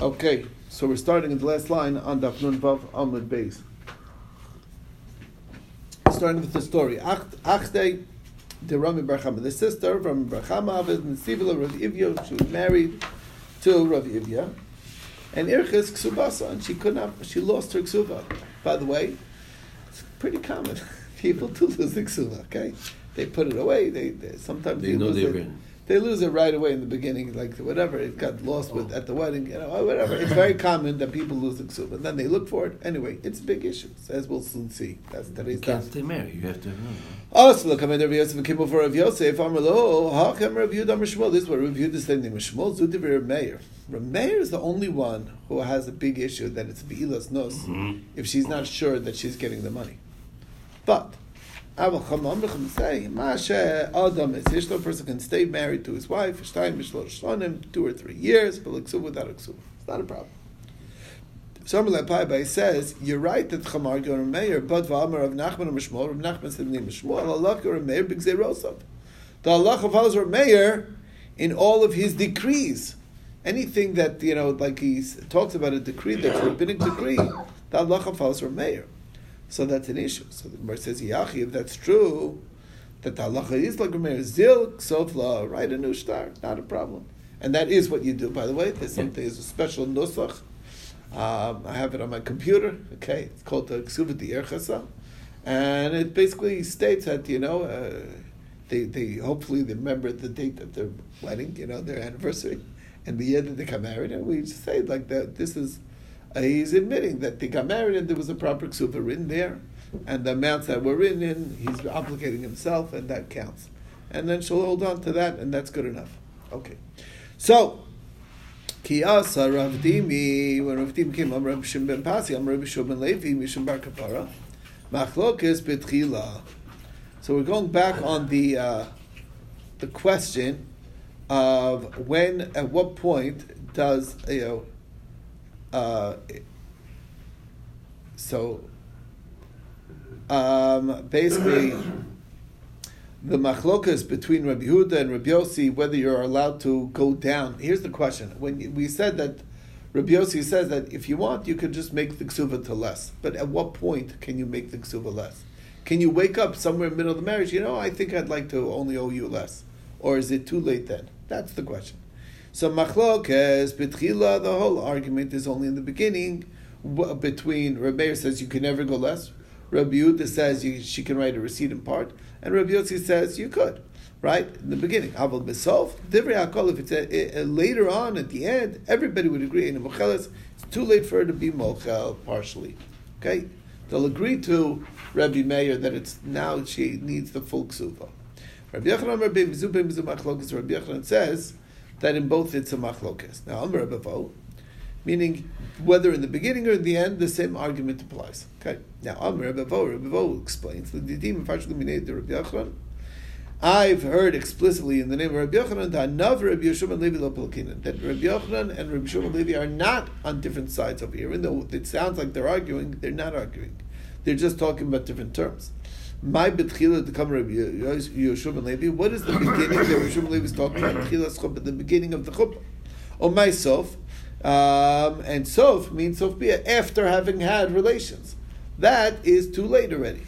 Okay, so we're starting in the last line on Daf Nun Vav Amud Beis. Starting with the story. Achte, the Rami bar Chama, the sister of Rami bar Chama, of Nesivila Rav Ivya, she was married to Rav Ivya, and Irchis Ksubasa, and she could not, she lost her Ksuba. By the way, it's pretty common. People do lose the Ksuba, okay? They put it away, they, they sometimes They know it. been. They lose it right away in the beginning, like whatever it got lost with at the wedding, you know, whatever. It's very common that people lose the ksuba, and then they look for it. Anyway, it's a big issue, as we'll soon see. That's You today's can't time. stay married. You have to. Also, look, Rav Yosef and Kimmel for Rav Yosef. Amar lo, hachem Rav Yehuda Amar Shmuel. This is what Rav Yehuda is saying. Shmuel Zuti Rav Meir. Rav Meir is the only one who has a big issue that it's beilas nos Mhm. if she's not sure that she's getting the money. But Aval Chamam Rechem say, Adam is a person can stay married to his wife, two or three years, like without a. It's not a problem. Samar Pai says, you're right that Chamar Ger Meir, but V'amar of Nachman and Mishmol, Rav Nachman said the name Mishmol, Allah Ger Meir, Big Zerosav. The Allah follows Rav Meir in all of his decrees. Anything that, you know, like he talks about a decree, that's a rabbinic decree, the Allah follows Rav Meir. So that's an issue. So the Gemara says, Yachi, if that's true, that the halacha is like Rameir, zil, sofla, write a new star, not a problem. And that is what you do, by the way. There's something, there's a special nusach. Um, I have it on my computer, okay? It's called the Ksuva di Erchasa. And it basically states that, you know, uh, they, they hopefully they remember the date of their wedding, you know, their anniversary, and the year that they got married. And we say like that, this is uh, he's admitting that they got married and there was a proper ksuba written there, and the amounts that were written in, he's obligating himself, and that counts. And then she'll hold on to that, and that's good enough. Okay. So, Kiyasa Rav Dimi, when Rav Dimi came, I'm Rav Shim ben Pasi, I'm Rav Shim ben Levi, Mishim bar Kapara, Machlokes betchila. So we're going back on the uh, the question of when, at what point does you know uh, so um, basically the machlokas between Rabbi Huda and Rabbi Yossi whether you're allowed to go down. Here's the question: When we said that Rabbi Yossi says that if you want, you could just make the ksuva to less. But at what point can you make the ksuva less? Can you wake up somewhere in the middle of the marriage? You know, I think I'd like to only owe you less, or is it too late then? That's the question. So machlokes betchila, the whole argument is only in the beginning. Between Rabbi says you can never go less. Rabbi Yehuda says you, she can write a receipt in part, and Rabbi Yossi says you could, right in the beginning. Aval besof divrei hakol. If it's a, a, later on at the end, everybody would agree in the mocheles. It's too late for her to be mochel partially. Okay, they'll agree to Rabbi Meir that it's now she needs the full ksuva. Rabbi Yochanan Rabbi Mizu Ben Mizu Machlokes. Rabbi Yochanan says that in both it's a machlokes. Now, Amr Rabbi meaning whether in the beginning or in the end, the same argument applies. Okay. Now, Amr Rabbi Rabbi explains the didim Rabbi. I've heard explicitly in the name of Rabbi Yochanan that Nav Rabbi Yeshua Levi lo Pelkinan, that Rabbi Yochanan and Rabbi Shimon Levi are not on different sides over here. Even though it sounds like they're arguing, they're not arguing. They're just talking about different terms. My betchila to come Rabbi Yeshua ben Levi. What is the beginning that Yeshua ben Levi is talking about? Betchilas chuppah, the beginning of the chuppah. Or my sof, um, and sof means sof bia after having had relations. That is too late already.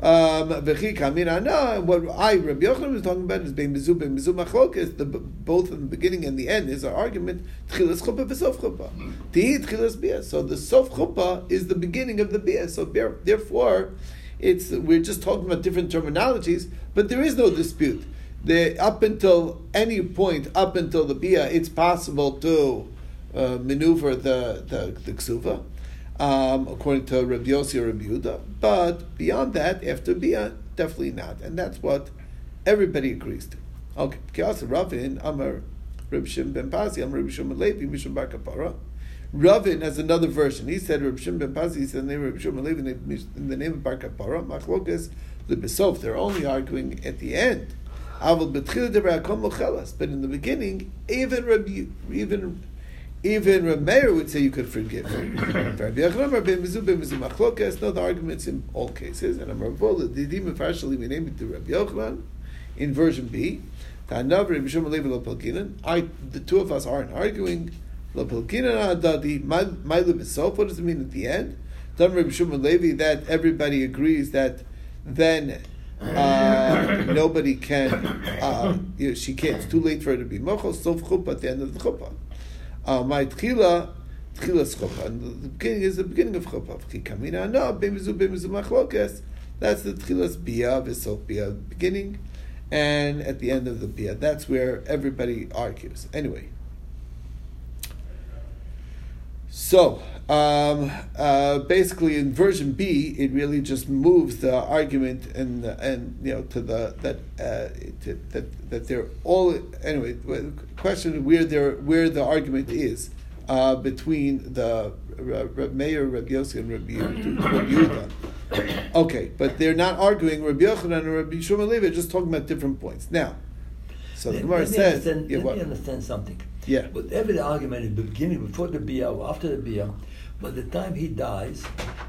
Um, what I Rabbi Yochanan was talking about is being mizu being mizu machlokes. The both in the beginning and the end is our argument. Tchilas chuppah v'sof chuppah. Tihi tchilas bia. So the sof chuppah is the beginning of the bia. So there- therefore, it's we're just talking about different terminologies, but there is no dispute. The, up until any point, up until the bia, it's possible to uh, maneuver the the, the ksuva, um, according to Rabbi Yossi or Rabbi Yehuda. But beyond that, after bia, definitely not, and that's what everybody agrees to. Okay, Ravin Amar Reb Shim Ben Pasi Amar Reb Shimon Levi Bar Kapara. Ravin has another version. He said Reb Shim Ben Pasi. He said the name of Reb Shimon Levi in the name of Bar Kapara. Machlokas the Besof. They're only arguing at the end. Avol betchil devar akom mochelas. But in the beginning, even Rabbi, even even Rabbi Meir would say you could forgive. Rabbi Yochanan, Rabbi Mizu, Rabbi Mizu Machlokas. No, the arguments in all cases. And I'm Ravola Didim partially we name it to Rabbi Yochanan in version B. Ta'anav Rabbi Shimon Levi lo Pelkinan. I, the two of us aren't arguing. Lapilkina adadi. My my What does it mean at the end? That everybody agrees that then uh, nobody can. Uh, you know, she can't. It's too late for her to be mochel. Sof chuppah at the end of the chuppah. Uh, my tchila. Tchilas chuppah. And the beginning is the beginning of chuppah. Chikamina no bemizu bemizu machlokes. That's the tchilas bia v'sof bia beginning, and at the end of the bia. That's where everybody argues. Anyway. So, um, uh, basically, in version B, it really just moves the argument and and you know to the that uh, to, that that they're all anyway. Question where they where the argument is uh, between the Reb Meir, Reb Yossi, and Reb Yehuda. Okay, but they're not arguing. Rabbi Yochanan and Rabbi Shimon Levi just talking about different points. Now, so the Gemara says, yeah, let me understand something. Yeah. But every argument in the beginning, before the bia or after the bia, by the time he dies,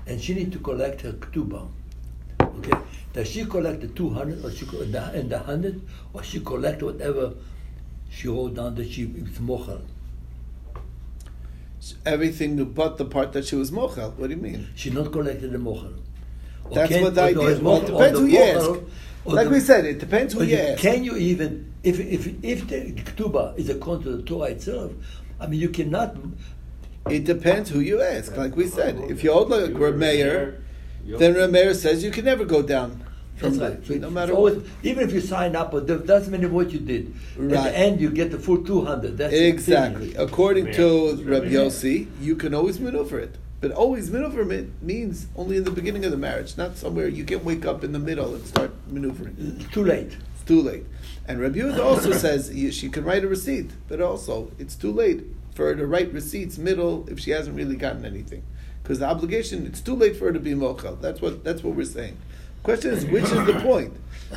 and she needs to collect her ktuba, okay, does she collect the 200 or she the, and the 100, or she collect whatever she wrote down that she is mochel? Everything but the part that she was mochel. What do you mean? She not collected the mochel. That's what the idea is. Well, it depends who you ask. Like the, we said, it depends who you ask. Can you even, if, if, if the ktuba is according to the Torah itself, I mean, you cannot it depends who you ask. Like we said, if you hold like Reb Meir, then Reb Meir says you can never go down from That's the, right. no matter always, Even if you sign up, but that doesn't mean what you did. Right. At the end, you get the full 200. That's exactly. According to Reb Yossi, you can always maneuver it. But always maneuver it means only in the beginning of the marriage, not somewhere you can wake up in the middle and start maneuvering. It's too late. It's too late. And Rabbi Yehuda also says she can write a receipt, but also it's too late for her to write receipts middle if she hasn't really gotten anything. Because the obligation, it's too late for her to be mochel. That's what that's what we're saying. Question is, which is the point?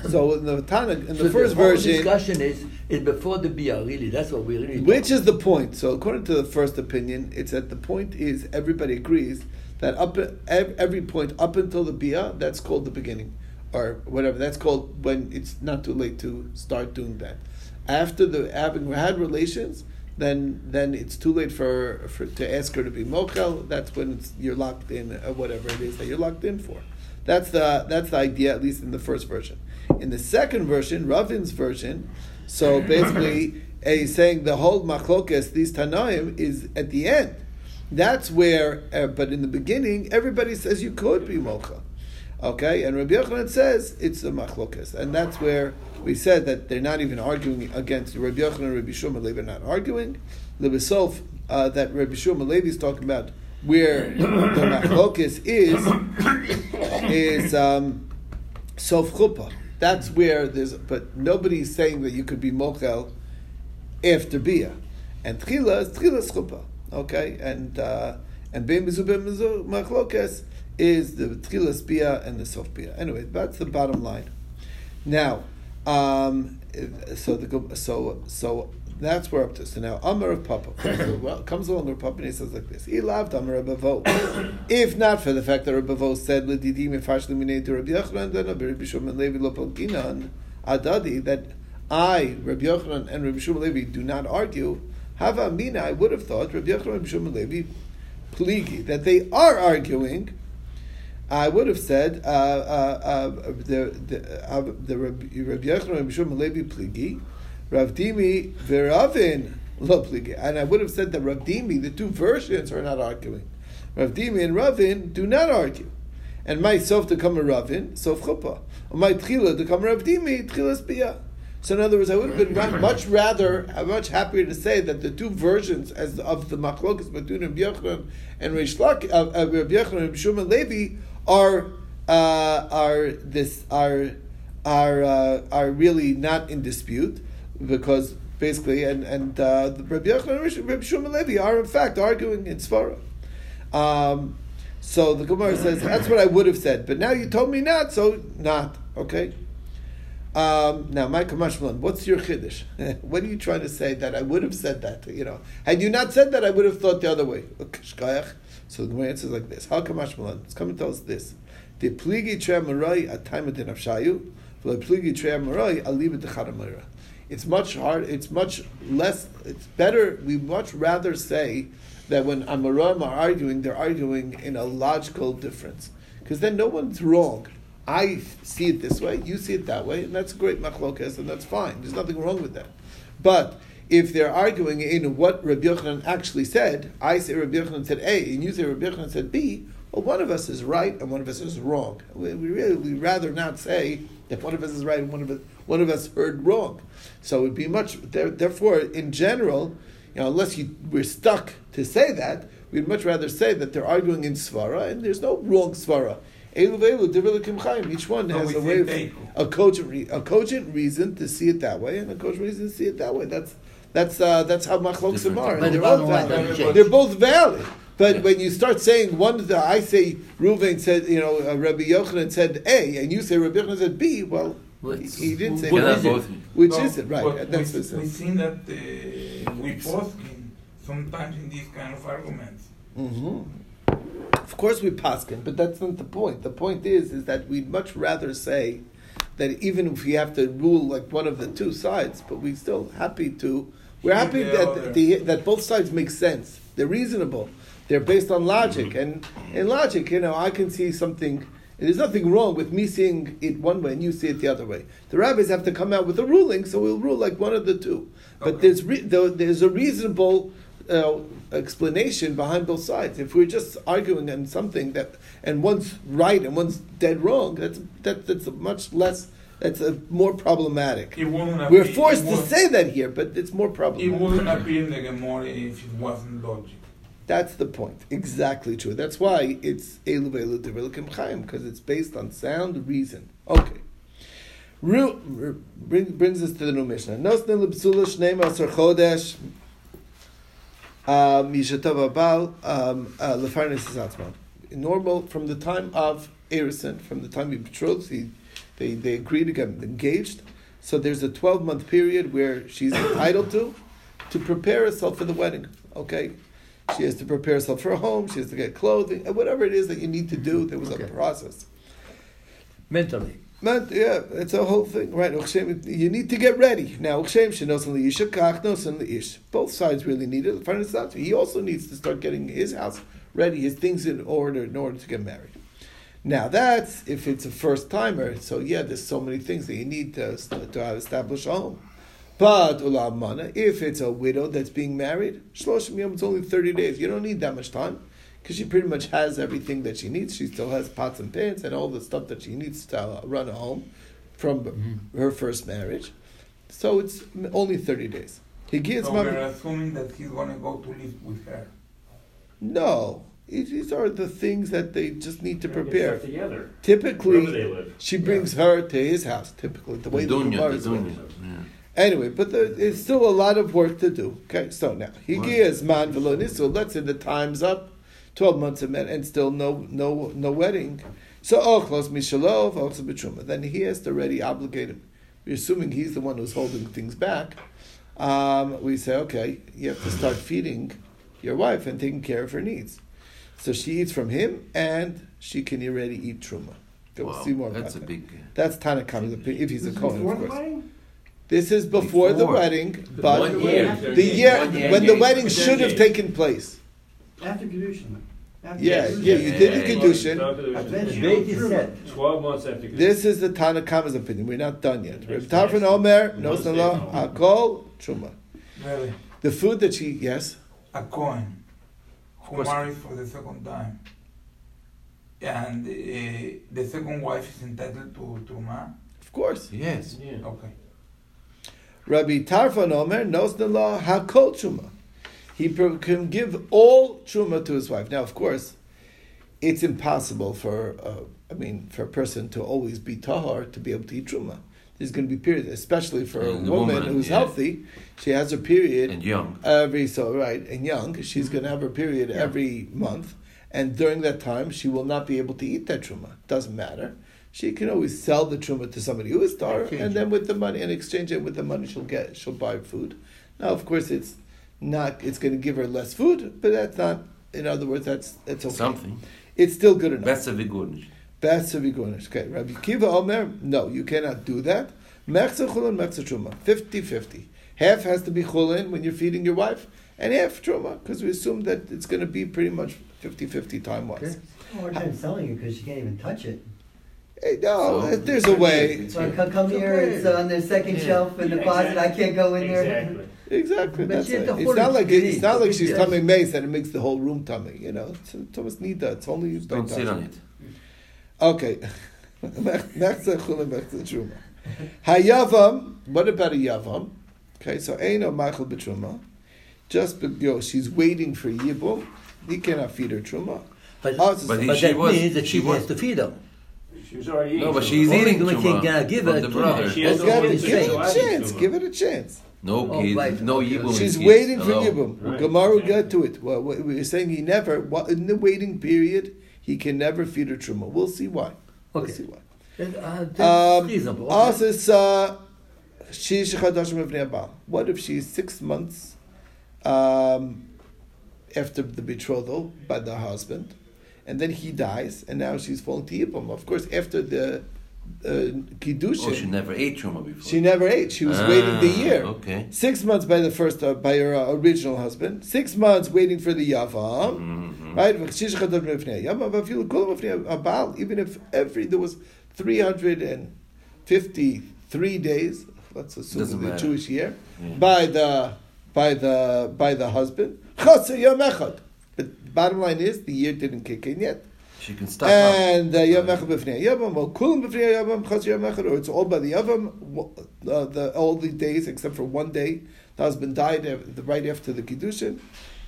So in the Tana, in the so first the version, discussion is is before the bia. Really, that's what we really. Which is the point? So according to the first opinion, it's that the point is everybody agrees that up every point up until the bia, that's called the beginning, or whatever. That's called when it's not too late to start doing that. After the having had relations, then then it's too late for, for to ask her to be mochel. That's when you're locked in, whatever it is that you're locked in for. That's the that's the idea, at least in the first version. In the second version, Ravin's version, so basically he's saying the whole machlokes, these tanaim, is at the end. That's where, uh, but in the beginning, everybody says you could be mochel. Okay, and Rabbi Yochanan says it's a machlokes, and that's where we said that they're not even arguing against Rabbi Yochanan and Rabbi Shmuel Levi are not arguing. Lebesof uh, that Rabbi Shmuel Levi is talking about where the machlokes is is um, sof chuppah. That's where there's, but nobody's saying that you could be mochel after bia, and tchila is tchila chuppah. Okay, and uh, and bein mizu bein mizu machlokes is the tchilas bia and the sof bia. Anyway, that's the bottom line. Now, um, so the so so that's where up to. So now Amar of Papa so, well, comes along with Papa and he says like this: He loved Amar of Bavo. If not for the fact that Rabbi Bavo said l'didi mefash l'minei to Rabbi Yochanan, then Rabbi Shimon Levi lopalkinan adadi that I Rabbi Yochanan and Rabbi Shimon Levi do not argue. Hava mina, I would have thought Rabbi Yochanan and Shimon Levi pligi that they are arguing I would have said uh, uh, uh, the the uh, the Rabbi Yochanan and Mishum Levi pligi, Rav Dimi veravin lo pligi, and I would have said that Rav Dimi, the two versions are not arguing. Rav Dimi and Ravin do not argue, and my sof to come a Ravin, sof chuppah, my tchila to come a Rav Dimi, tchilas biyah. So in other words, I would have been much rather, much happier to say that the two versions as of the machlokas between Rabbi Yochanan and Reish Lak, uh, uh, Rabbi and Shimon Levi are uh, are this are are uh, are really not in dispute because basically and and uh, the Rabbi Yochanan and Rabbi Shimon Levi are in fact arguing in Svara. Um, so the Gemara says that's what I would have said, but now you told me not, so not okay. Um, now, Michael Mashmalan, what's your chiddush? what are you trying to say that I would have said that? You know, had you not said that, I would have thought the other way. So the answer is like this: How come Mashmalan? It's coming to us this: The pligi tre marai at time of dinafshayu, the pligi tre marai alibet decharamira. It's much hard. It's much less. It's better. We much rather say that when Amoraim are arguing, they're arguing in a logical difference, because then no one's wrong. I see it this way, you see it that way, and that's great machlokas, and that's fine. There's nothing wrong with that. But if they're arguing in what Rabbi Yochanan actually said, I say Rabbi Yochanan said A, and you say Rabbi Yochanan said B, well, one of us is right and one of us is wrong. We, we really we rather not say that one of us is right and one of us one of us heard wrong. So it would be much. Therefore, in general, you know, unless you we're stuck to say that, we'd much rather say that they're arguing in svara and there's no wrong svara. Each one has a way of, a cogent, a cogent reason to see it that way, and a cogent reason to see it that way. That's that's uh, that's how machloksim are. They're, both valid. They're both valid. But yeah. when you start saying one, the, I say Reuven said, you know, uh, Rabbi Yochanan said A, and you say Rabbi Yochanan said B. Well, he, he, didn't say what is it? Which no, is it? Right. That's we, we've seen that uh, we post sometimes in these kind of arguments. Mm-hmm. Of course we paskin, but that's not the point. The point is, is that we'd much rather say that even if we have to rule like one of the two sides, but we're still happy to. We're happy that the, that both sides make sense. They're reasonable. They're based on logic, and in logic, you know, I can see something. There's nothing wrong with me seeing it one way and you see it the other way. The rabbis have to come out with a ruling, so we'll rule like one of the two. But okay. there's re- there's a reasonable uh, explanation behind both sides. If we're just arguing on something that and one's right and one's dead wrong, that's that, that's much less. That's a more problematic. We're forced to say that here, but it's more problematic. It wouldn't appear in the Gemara if it wasn't logic. That's the point. Exactly true. That's why it's Elu Elu Devilikim Chaim, because it's based on sound reason. Okay. Bring, brings us to the new Mishnah. Nosne lebsula shnei masar chodesh mishatov abal um, uh, lefarnes zatzman. Normal from the time of Erison, from the time he betrothed, he, they, they agree to get engaged. So there's a 12 month period where she's entitled to to prepare herself for the wedding. Okay, she has to prepare herself for a home. She has to get clothing, and whatever it is that you need to do. There was okay. a process. Mentally. yeah, it's a whole thing, right? You need to get ready now. Both sides really need it. He also needs to start getting his house ready, his things in order, in order to get married. Now that's if it's a first timer. So yeah, there's so many things that you need to to establish a home. But ulam mana, if it's a widow that's being married, shloshim yom, it's only thirty days. You don't need that much time because she pretty much has everything that she needs. She still has pots and pans and all the stuff that she needs to run a home from mm-hmm. her first marriage. So it's only thirty days. He gives. So we're assuming that he's going to go to live with her. No, these are the things that they just need to prepare. Together. Typically, she brings yeah. her to his house. Typically, the way the, the Gemara is. Anyway, but there's still a lot of work to do. Okay, so now Higias man So Let's say the time's up, twelve months of men, and still no no no wedding. So ochlos mishalov also betruma. Then he has to already obligate him. We're assuming he's the one who's holding things back. Um, we say, okay, you have to start feeding your wife and taking care of her needs. So she eats from him, and she can already eat truma. We'll wow, see more that's about a big. That's Tanakama's opinion. If he's a Kohen, of course. This is before, before. the wedding, but one year. the year year, when the wedding should have taken place. After Kedushin. Yeah, yeah, you did the Kedushin. Twelve months after Kedushin. This is the Tanakama's opinion. We're not done yet. Reb Tarfon Omer, Nosnala, Akol, Truma. Really? The food that she, yes? A coin who married for the second time. And uh, the second wife is entitled to Truma? Of course. Yes. Yeah. Okay. Rabbi Tarfon Omer knows the law hakol truma. He can give all truma to his wife. Now, of course, it's impossible for uh, I mean for a person to always be tahar to be able to eat truma. There's going to be periods, especially for a woman, woman, who's yeah. healthy. She has her period and young every so right and young. She's mm-hmm. going to have her period yeah. every month, and during that time, she will not be able to eat that truma. Doesn't matter she can always sell the truma to somebody who is tar, and then with the money and exchange it with the money she'll get, she'll buy food. Now, of course, it's not. It's going to give her less food, but that's not. In other words, that's that's okay. Something. It's still good enough. Besser vigunish. Besser vigunish. Okay, Rabbi Kiva Omer. No, you cannot do that. Mechza chulin, mechza truma. 50-50. Half has to be chulin when you're feeding your wife, and half truma, because we assume that it's going to be pretty much 50-50 time-wise. Okay. Hard time selling it because you can't even touch it. Hey, no, so, there's a way. So come, come here, it's on the second yeah. shelf in the yeah, closet. Exactly. I can't go in there. Exactly. Exactly. That's it. It's not like it, it's not like she's coming mace and it makes the whole room tummy. You know, it's tumas nida. It's only don't sit on it. Okay. Hayavam. What about a yavam? Okay, so ain't no Michael betruma. Just you know, she's waiting for yibum. He cannot feed her truma. But, but, but that was, means that she, she wants to feed him. She was already eating. No, but she's eating truma. Can, uh, give it the brother. Give it a chance. Give it a chance. No oh, kid, right. no yibum. She's waiting for yibum. Right. Gemara will get to it. Well, we're saying he never, in the waiting period, he can never feed her truma. We'll see why. We'll see why. Uh, um, reasonable. Also, it's, uh, what if she's six months um, after the betrothal by the husband, and then he dies, and now she's falling to Yibam? Of course, after the uh, kiddushin. Oh, she never ate truma before. She never ate. She was ah, waiting the year. Okay. Six months by the first uh, by her uh, original husband. Six months waiting for the yavam. Mm-hmm. Right. Even if every there was three hundred and fifty three days. Let's assume the Jewish year yeah. by the by the by the husband. But bottom line is the year didn't kick in yet. She can stop and Yom Echad B'fnei Yavam, or Kulim B'fnei Yavam, Chaz Yom Echad, or it's all by the Yavam, uh, the, all the days except for one day. The husband died right after the Kiddushin.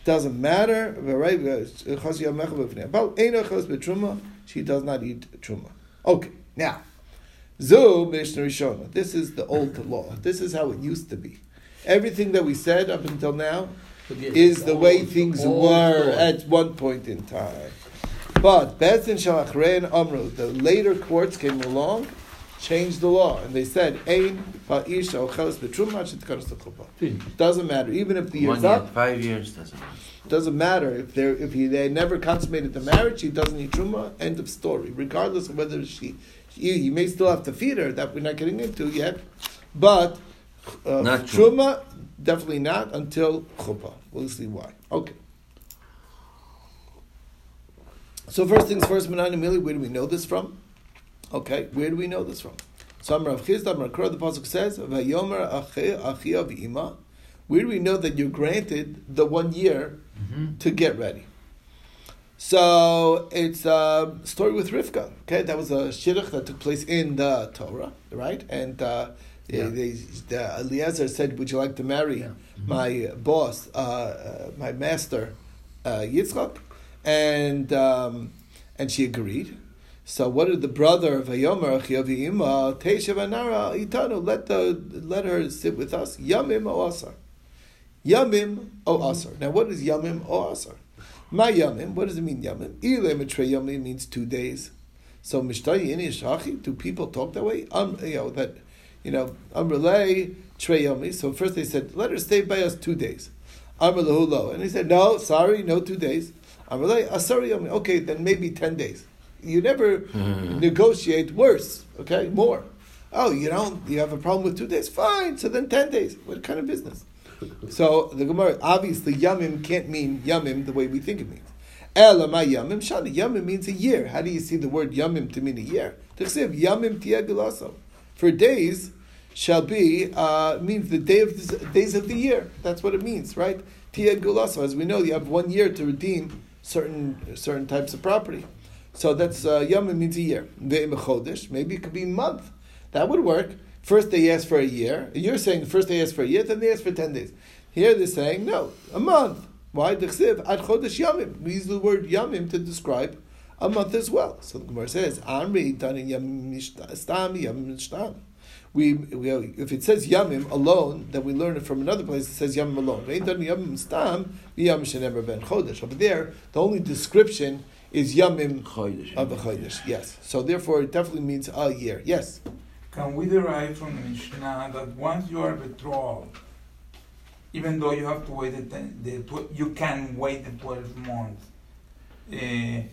Doesn't matter. Chaz Yom Echad B'fnei Yavam. Ein Echad B'truma, she does not eat Truma. Okay, now. Zu Mishnah Rishona. This is the old law. This is how it used to be. Everything that we said up until now is the way things were at one point in time. But Beth Bezdin Shalachrein Amru, the later courts came along, changed the law, and they said, Ein Ha'isha Ocheles B'Truma Shitkaras Doesn't matter, even if the year's year, up. Five years doesn't matter. Doesn't matter if they if he, they never consummated the marriage, he doesn't need truma. End of story. Regardless of whether she, he, he may still have to feed her. That we're not getting into yet, but uh, not truma definitely not until chuppah. We'll see why. Okay. So first things first, Menani Mili, where do we know this from? Okay, where do we know this from? So Amar Chisda, Amar the Pasuk says, Vayomer Achia V'ima. Where do we know that you're granted the one year mm-hmm. to get ready? So it's a story with Rivka. Okay, that was a shidduch that took place in the Torah, right? And uh, yeah. they, the Eliezer said, "Would you like to marry yeah. mm-hmm. my boss, uh, uh, my master, uh, Yitzchak?" and um, and she agreed. So what did the brother of Ayomer Achiyavima Teshav Anara Itanu let the let her sit with us Yamim o Asar Yamim o Asar. Now what is Yamim o Asar? My Yamim. What does it mean Yamim? Ile Mitrei Yamim means two days. So Mishtayi Shachi. Do people talk that way? Um, you know that you know Amrulay Trey Yami. So first they said let her stay by us two days. Amrulahulo, and he said no, sorry, no two days. Okay, then maybe 10 days. You never mm-hmm. negotiate worse, okay? More. Oh, you know, you have a problem with two days? Fine, so then 10 days. What kind of business? so the Gemara, obviously, yamim can't mean yamim the way we think it means. Elamai yamim shani. Yamim means a year. How do you see the word yamim to mean a year? yamim For days shall be uh, means the day of days of the year. That's what it means, right? Tia As we know, you have one year to redeem certain certain types of property. So that's uh, yom means a year. Maybe it could be month. That would work. First they ask for a year. You're saying first they ask for a year, then they ask for ten days. Here they're saying no, a month. Why? Ad chodesh yamim. We use the word yamim to describe a month as well. So the Gemara says, Amri done in yamim stam yamim stam we, we if it says yamim alone, then we learn it from another place. It says yamim alone. yamim stam yam ben chodesh. Over there, the only description is yamim of the chodesh. Yes. So therefore, it definitely means a year. Yes. Can we derive from the Mishnah that once you are betrothed, even though you have to wait the, the tw- you can wait the twelve months. Uh,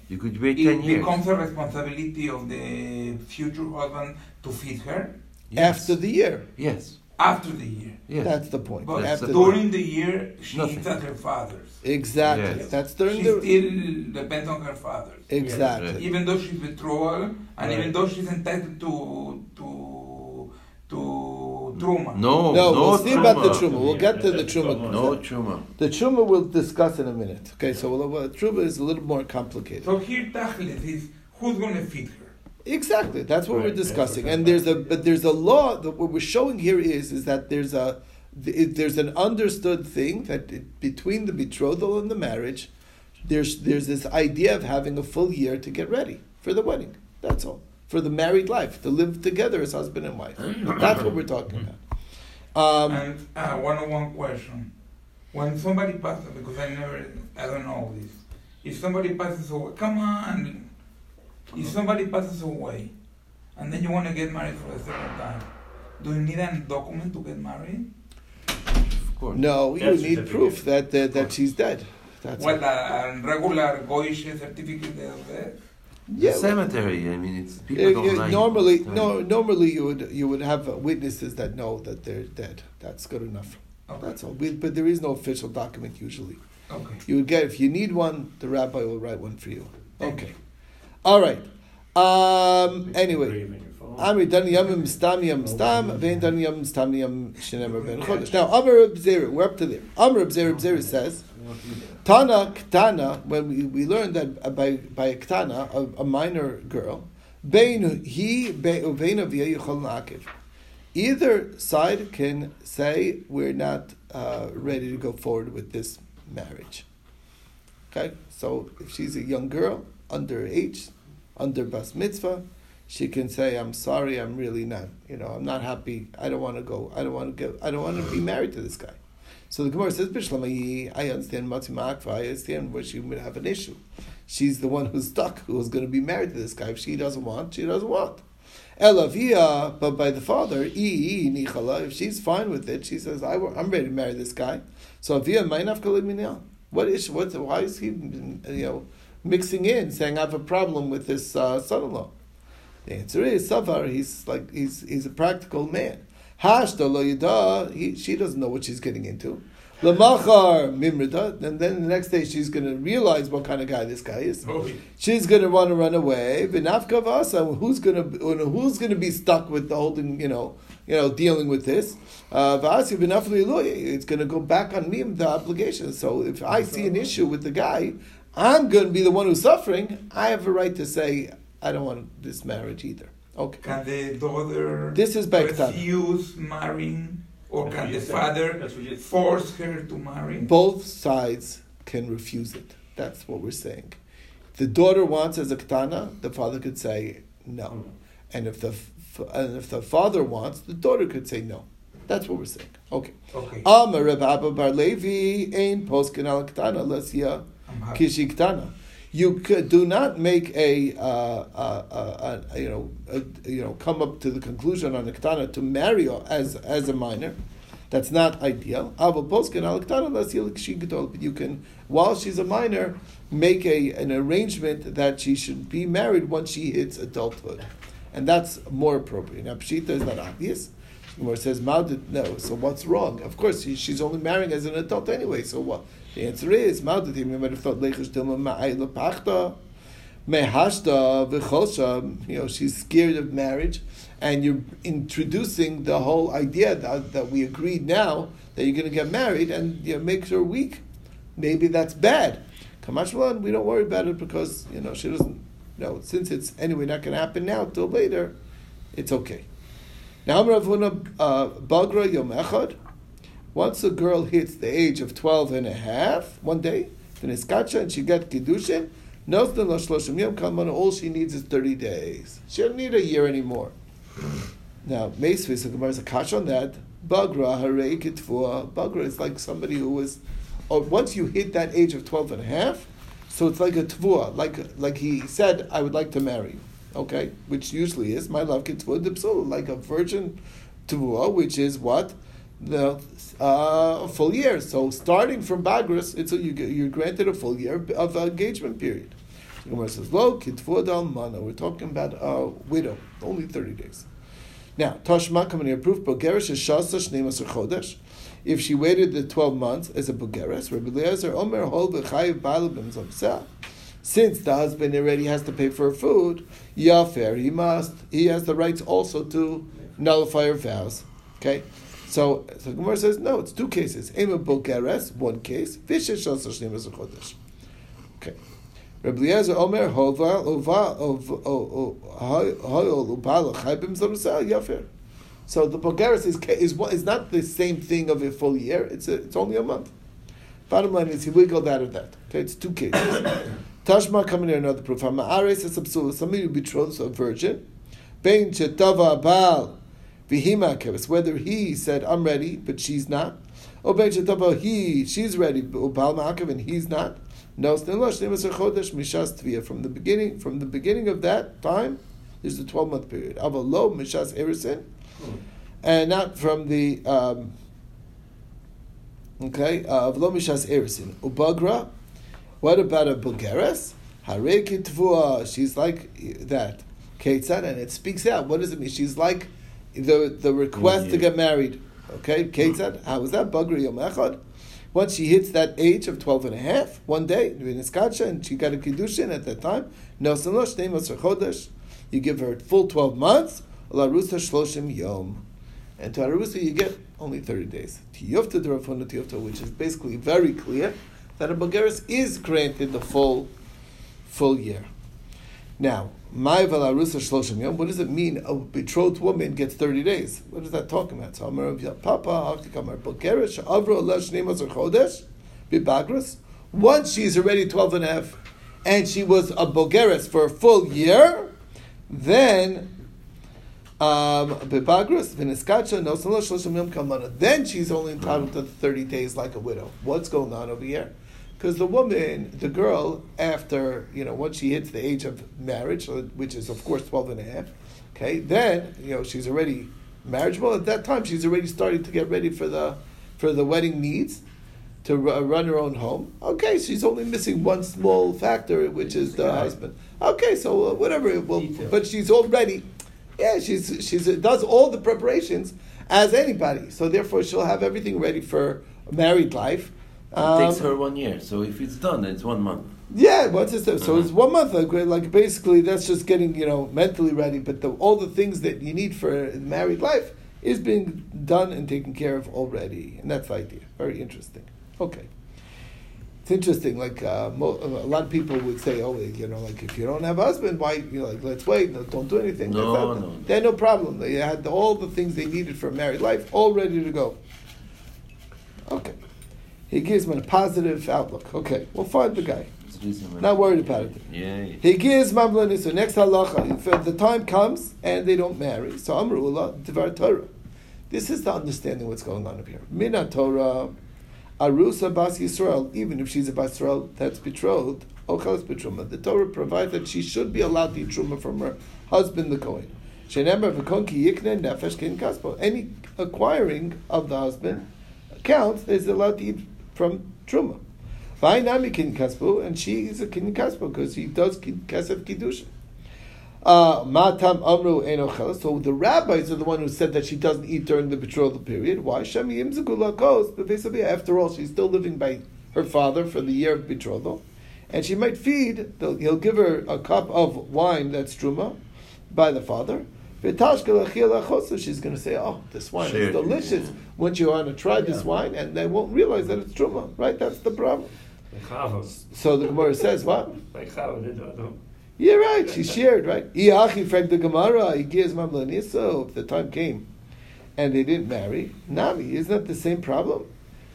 you could wait ten it years. becomes a responsibility of the future husband to feed her. Yes. after the year. Yes. After the year. Yes. That's the point. But That's after the the- point. during the year, she Nothing. eats at her father's. exactly. Yes. That's during she the still depends on her father's. exactly. Even though she's betrothed, and Right. even though she's entitled to to to truma. No, No, no, we'll see about the truma. truma. We'll get to the truma. No truma. The truma we'll discuss in a minute. Okay, so we'll, well, truma is a little more complicated. So here, tachlis is who's going to feed her. Exactly. That's what Right, we're discussing. what And there's a but there's a law that what we're showing here is is that there's a there's an understood thing that it, between the betrothal and the marriage, there's there's this idea of having a full year to get ready for the wedding. That's all. For the married life, to live together as husband and wife. That's what we're talking about. Um, and uh, one-on-one question: When somebody passes, because I never, I don't know this. If somebody passes away, come on. If somebody passes away, and then you want to get married for the second time, do you need a document to get married? Of course. no, you Death need proof that that, that she's dead. That's What a, a regular goyish certificate of death? Yeah. Cemetery. I mean, it's people Uh, don't uh, like normally, it. no, normally you would you would have witnesses that know that they're dead. That's good enough. Okay. That's all. We, but there is no official document usually. Okay. You would get if you need one, the rabbi will write one for you. Thank Okay. you. All right. Um. Anyway, Brave in your phone. Amri dan yamim stam yam stam vein dan yam stam yam shenemer ben chodesh. Now Amr Abzera, we're up to there. Amr Abzera Abzera says. Tana Ktana, when we, we learned that uh, by by a Ktana, a, a minor girl, Bein he. Either side can say we're not uh, ready to go forward with this marriage. Okay, so if she's a young girl, under age, under bas mitzvah, she can say, "I'm sorry, I'm really not. You know, I'm not happy. I don't want to go. I don't want to go. I don't want to be married to this guy." So the Gemara says, "Bishlamayi, I understand Matzi Ma'akva. I understand where she would have an issue. She's the one who's stuck, who's going to be married to this guy. If she doesn't want, she doesn't want." Elavia, but by the father. If she's fine with it, she says, I, am ready to marry this guy." So Avia. What is what? Why is he, you know, mixing in, saying I have a problem with this uh, son-in-law? The answer is Savar. He's like he's he's a practical man. Hashda lo yada. He, she doesn't know what she's getting into. Lamachar mimrida. And then the next day she's going to realize what kind of guy this guy is. She's going to want to run away. V'nafka v'asa. Who's going to who's going to be stuck with the holding? You know, you know, dealing with this. Uh, V'asi v'nafli. It's going to go back on me the obligation. So if I see an issue with the guy, I'm going to be the one who's suffering. I have a right to say I don't want this marriage either. Okay. Can the daughter This is back then. refuse marrying, or That's can the father That's what you- force her to marry? Both sides can refuse it. That's what we're saying. The daughter wants as a katana, the father could say no, oh. and if the f- and if the father wants, the daughter could say no. That's what we're saying. Okay. Okay. Amar Reb Abba Bar Levi ein poskin al katana lesia I'm kishi katana. You do not make a, uh, uh, uh, you know, a, you know, come up to the conclusion on a katana to marry as as a minor. That's not ideal. But you can, while she's a minor, make a an arrangement that she should be married once she hits adulthood, and that's more appropriate. Now, pshita is not obvious. It says Maldit, no. So what's wrong? Of course, she, she's only marrying as an adult anyway. So what? The answer is Maldit. You might have thought Leichus Dilma Ma'ayla Pachta Mehashta V'Chosha. You know, she's scared of marriage, and you're introducing the whole idea that, that we agreed now that you're going to get married, and you know, makes her weak. Maybe that's bad. Kamashmalan, we don't worry about it because you know she doesn't. You know, since it's anyway not going to happen now till later, it's okay. Now, Rav Huna, uh, Bagra Yom Echad, once a girl hits the age of 12 and a half, one day, V'niskacha, and she got Kiddushin, Nosdan Lo Shloshim Yom all she needs is 30 days. She doesn't need a year anymore. Now, Meisvis, the Gemara is a kash on that. Bagra, Harei Kitvua. Bagra is like somebody who is, or once you hit that age of 12 and a half, so it's like a tvua, like, like he said, I would like to marry you okay, which usually is my love dipsul, like a virgin tvua, which is what the uh, full year. So starting from bagras, it's a, you, you're granted a full year of engagement period. The Gemara says, "Lo kitvua dal mana." We're talking about a widow, only thirty days. Now, Tashma coming proof Bogeres is Shasa Shnemas Chodesh. If she waited the twelve months as a Bogeres, Rabbi Eliezer Omer Hol V'Chayiv Baal B'Mzamseh. Since the husband already has to pay for her food, Yafer, he must, he has the rights also to nullify her vows. Okay? So, so Gemara says, no, it's two cases. Ema Bogeres, one case, Vishesh Shasa Shnemas Chodesh. Okay. Rabbi Eliezer Omer Hova Ova Hoyol Ubal Chaybim Zamsel Yafer. So the Bogeres is is is not the same thing of a full year. It's a, it's only a month. Bottom line is he wiggled out of that. Okay, it's two cases. Tashma coming here another proof. Hamaares is absurd. Somebody who betrothed a virgin. Bein chetava bal vihima. Whether he said I'm ready, but she's not. Chetava he she's ready, but ma'akev and he's not. No, from the beginning, from the beginning of that time, there's a twelve month period. Avalo mishas erisin, and not from the um, okay avalo mishas erisin. Ubagra, what about a bogeres? Hare she's like that. Ketzad, and it speaks out. What does it mean? She's like the the request to get married. Okay, Ketzad, how was that? Bagra yom echad. Once she hits that age of 12 and a half, one day, and she got a Kiddushin at that time, you give her full 12 months, La rusa shloshim yom. And to Arusa, you get only 30 days. Tiyufta derafona tiyufta, which is basically very clear that a Bogeres is granted the full, full year. Now, what does it mean a betrothed woman gets 30 days? What is that talking about? So Amar Papa, Once she's already 12 and a half, and she was a Bogeres for a full year, then um, then she's only entitled to 30 days like a widow. What's going on over here? Because the woman, the girl, after, you know, once she hits the age of marriage, uh, which is of course 12 and a half, okay, then, you know, she's already marriageable. At that time, she's already starting to get ready for the, for the wedding needs to uh, run her own home. Okay, she's only missing one small factor, which is the husband. Okay, so uh, whatever, well, but she's already, yeah, she's, she's uh, does all the preparations as anybody. So therefore, she'll have everything ready for married life. Um, it takes her one year, so if it's done, it's one month. Yeah, what's it? So uh-huh. it's one month. Like, like basically, that's just getting you know mentally ready. But the, all the things that you need for married life is being done and taken care of already, and that's the idea. Very interesting. Okay, it's interesting. Like uh, mo- a lot of people would say, "Oh, you know, like if you don't have a husband, why you know, like let's wait, no, don't do anything." No, no, they had no problem. They had all the things they needed for married life all ready to go. Okay. He gives me a positive outlook. Okay, we'll find the guy. Not worried about it. Yeah. He gives mamlani. So next halacha, if uh, the time comes and they don't marry, so amrullah devar Torah. This is the understanding what's going on up here. Mina Torah, arusa bas Yisrael. Even if she's a bas Yisrael that's betrothed, ochalas betruma. The Torah provides that she should be allowed to eat truma from her husband, the kohen. Shenemar v'konki yikne nefesh kin kaspo. Any acquiring of the husband counts is allowed to eat from Truma. Vainami kin kaspu, and she is a kin kaspu because he does kasef kiddushin. Uh, matam amru enochel. So the rabbis are the one who said that she doesn't eat during the betrothal period. Why? Shemi imzagula kos. After all, she's still living by her father for the year of betrothal, and she might feed. He'll give her a cup of wine that's truma by the father. She's going to say, "Oh, this wine is delicious." Once you want to try this wine, and they won't realize that it's truma, right? That's the problem. So the Gemara says, "What?" You're right. She shared, right? Iachi frank the Gemara. He gives So if the time came, and they didn't marry, Nami, isn't that the same problem?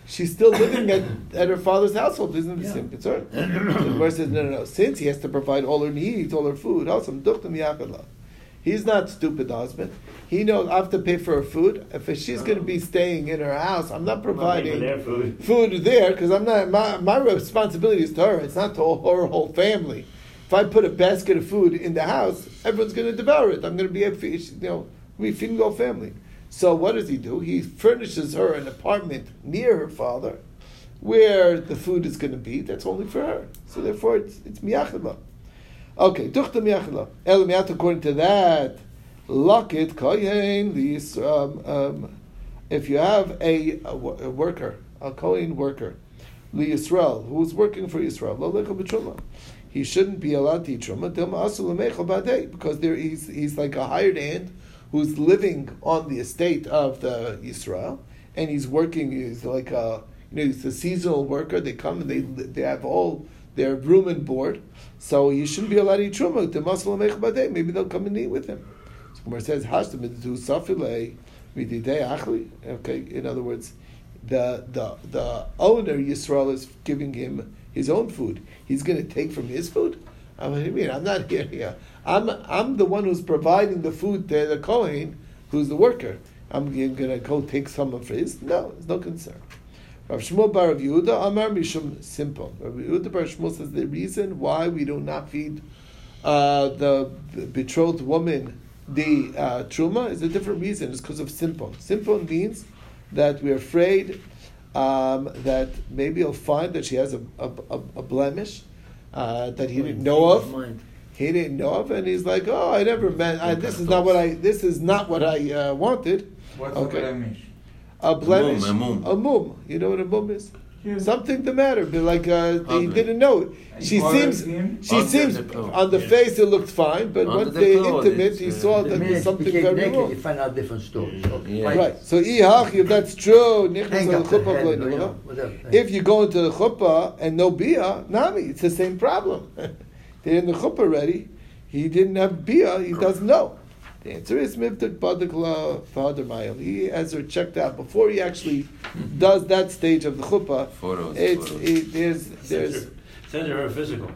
She's still living at, at her father's household. Isn't the yeah. same concern? the Gemara says, "No, no, no. Since he has to provide all her needs, all her food, awesome. He's not stupid, husband. He knows I have to pay for her food. If she's going to be staying in her house, I'm not providing I'm food. food there because I'm not. My, my responsibility is to her. It's not to her whole family. If I put a basket of food in the house, everyone's going to devour it. I'm going to be, a you know, we whole family. So what does he do? He furnishes her an apartment near her father, where the food is going to be. That's only for her. So therefore, it's it's miyachadla. Okay, duchta miachla. El according to that, Lakit kohen these um, um, if you have a, a, a worker, a kohen worker, li Yisrael, who's working for Yisrael, lo lecha he shouldn't be allowed to eat truma because there he's he's like a hired hand who's living on the estate of the Yisrael, and he's working. He's like a you know he's a seasonal worker. They come and they they have all their room and board, so he shouldn't be allowed to eat truma. Asu l'mecha b'adei. Maybe they'll come and eat with him. So it says hashtam to safile achli. Okay, in other words, the the the owner Yisrael is giving him his own food. He's going to take from his food. I mean, I'm not here. here. I'm I'm the one who's providing the food to the Kohen, who's the worker. I'm going to go take some of his. No, it's no concern. Rav Shmuel Bar Rav Yehuda Amar Mishum Simple. Rav Yehuda Bar Shmuel says the reason why we do not feed uh, the betrothed woman the uh, truma is a different reason. It's because of simple. Simple means that we're afraid um, that maybe he'll find that she has a, a, a, blemish uh, that he didn't know of. Mind. He didn't know of, and he's like, "Oh, I never meant. I, this is not what I. This is not what I uh, wanted. What's Okay. the blemish? A blemish, a mum. a mum. You know what a mum is? Yes. Something the matter, but like uh, he didn't know. And She seems, she Under seems the clothes, on the yeah. face it looked fine, but Under once the they clothes, intimate, it's, he uh, saw that there's something very naked, wrong. you find out different stories. Okay. Yeah. Right. Right. So ihach, if that's true, nichnas Hang al up the chuppah head, b'lo you know, nivla. whatever. if you go into the chuppah and no bia, nami, it's the same problem. They're in the chuppah already. He didn't have bia. He doesn't know. The answer is mivtak badakla father mayel. He has her checked out before he actually mm-hmm. does that stage of the chuppah. Photos, It's photos. it, there's there's Send her a physical.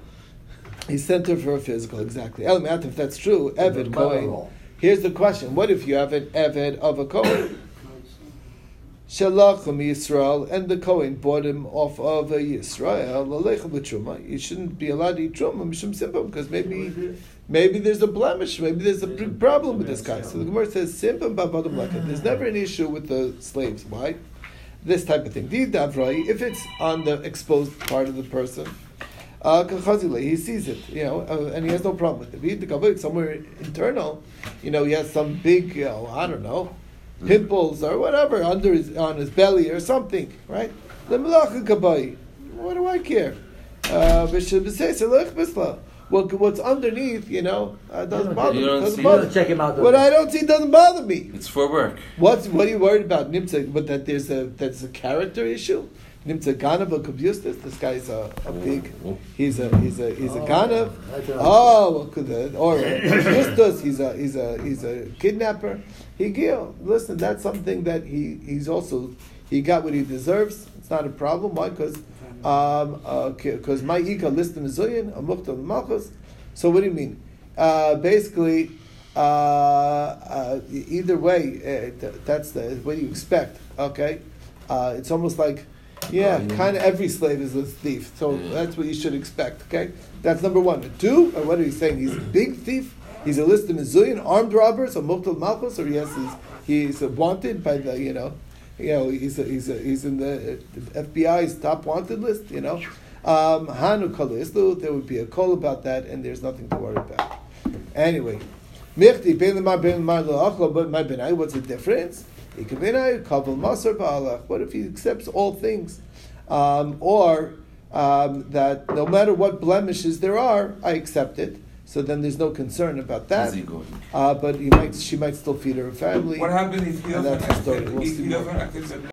he sent her for a physical exactly. Elamat, if that's true, The Eved Cohen. Here's the question: What if you have an Eved of a Cohen? Shalachim um, Yisrael, and the Kohen bought him off of a Yisrael. Lalechim b'truma. You shouldn't be allowed to eat truma mishum simpa because maybe, maybe there's a blemish, maybe there's a big problem with this guy. So the Gemara says simpa b'abadam leket. There's never an issue with the slaves. Why? This type of thing. If it's on the exposed part of the person. Uh, he sees it, you know, uh, and he has no problem with it. The somewhere internal, you know, he has some big, you know, I don't know, pimples or whatever under his on his belly or something, right? The. What do I care? Uh, b'shel b'seis elech bisla. What, what's underneath, you know, uh, doesn't You don't- bother me. Doesn't see- You bother don't check him out. What I don't see doesn't bother me. It's for work. What's what are you worried about, Nimtza? But that there's a that's a character issue. Nimtza Ganav of Kabustis. This guy's a, a big. He's a he's a he's a Oh, Ganav. I Oh, what could the, or Justus. He's a he's a he's a kidnapper. He gil. Listen, that's something that he he's also he got what he deserves. It's not a problem. Why? Because um because my ika list in zillion a muhta malchus. So what do you mean? Uh, basically, uh, uh, either way, uh, th- that's the what do you expect? Okay, uh, it's almost like, yeah, Oh, yeah. kind of every slave is a thief. So Yeah. that's what you should expect. Okay, that's number one. Two, or what are you saying? He's a big thief. He's a list of zillion armed robbers, a muhtal malchus, or yes, he's he's wanted by the you know, you know he's a, he's a, he's in the, FBI's top wanted list. You know, um, Hanu Kalistu, there would be a call about that, and there's nothing to worry about. Anyway, Michti, Ben Lamar, Ben but my Benai, what's the difference? What if he accepts all things? Um, or um, that no matter what blemishes there are, I accept it. So then there's no concern about that. Uh, but he might, she might still feed her family. What happens if he doesn't that's the story. accept, We'll he doesn't accept the